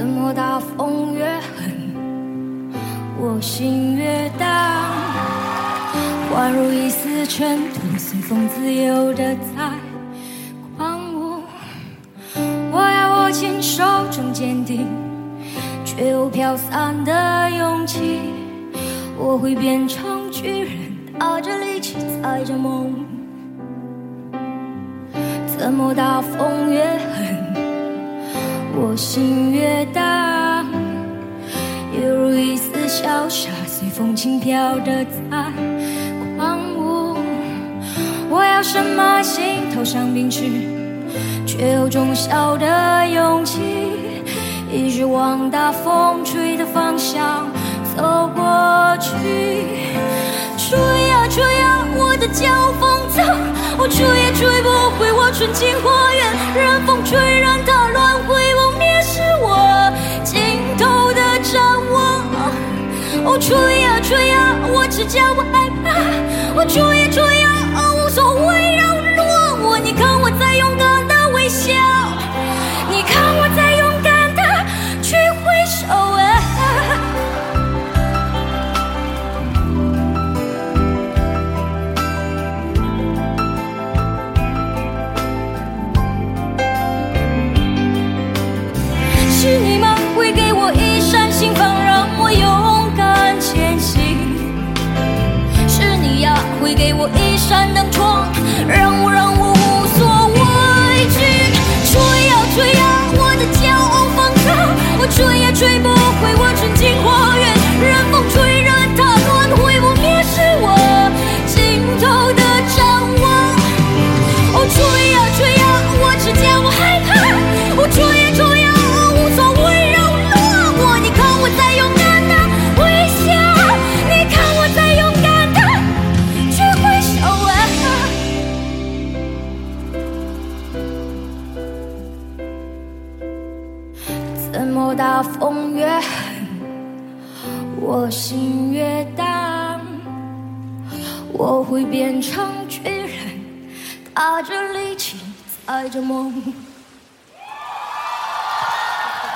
怎么大风越狠，我心越荡，宛如一丝尘土，随风自由的在狂舞。我要握紧手中坚定，却又飘散的勇气，我会变成巨人，踏着力气，踩着梦。怎么大风越狠。我心越大。犹如一丝潇洒，随风轻飘的在狂舞。我要什么心头上秉持，却有种小的勇气，一直往大风吹的方向走过去。吹呀吹呀，我的脚风走，我吹也吹不回我纯净花园，哦，吹呀吹呀，我只叫我害怕。我吹呀吹呀，无所谓让落我。你看我在勇敢的微笑，你看我在勇敢的去挥手啊。是你吗？怎么大风越狠，我心越荡。我会变成巨人，踏着力气，踩着梦。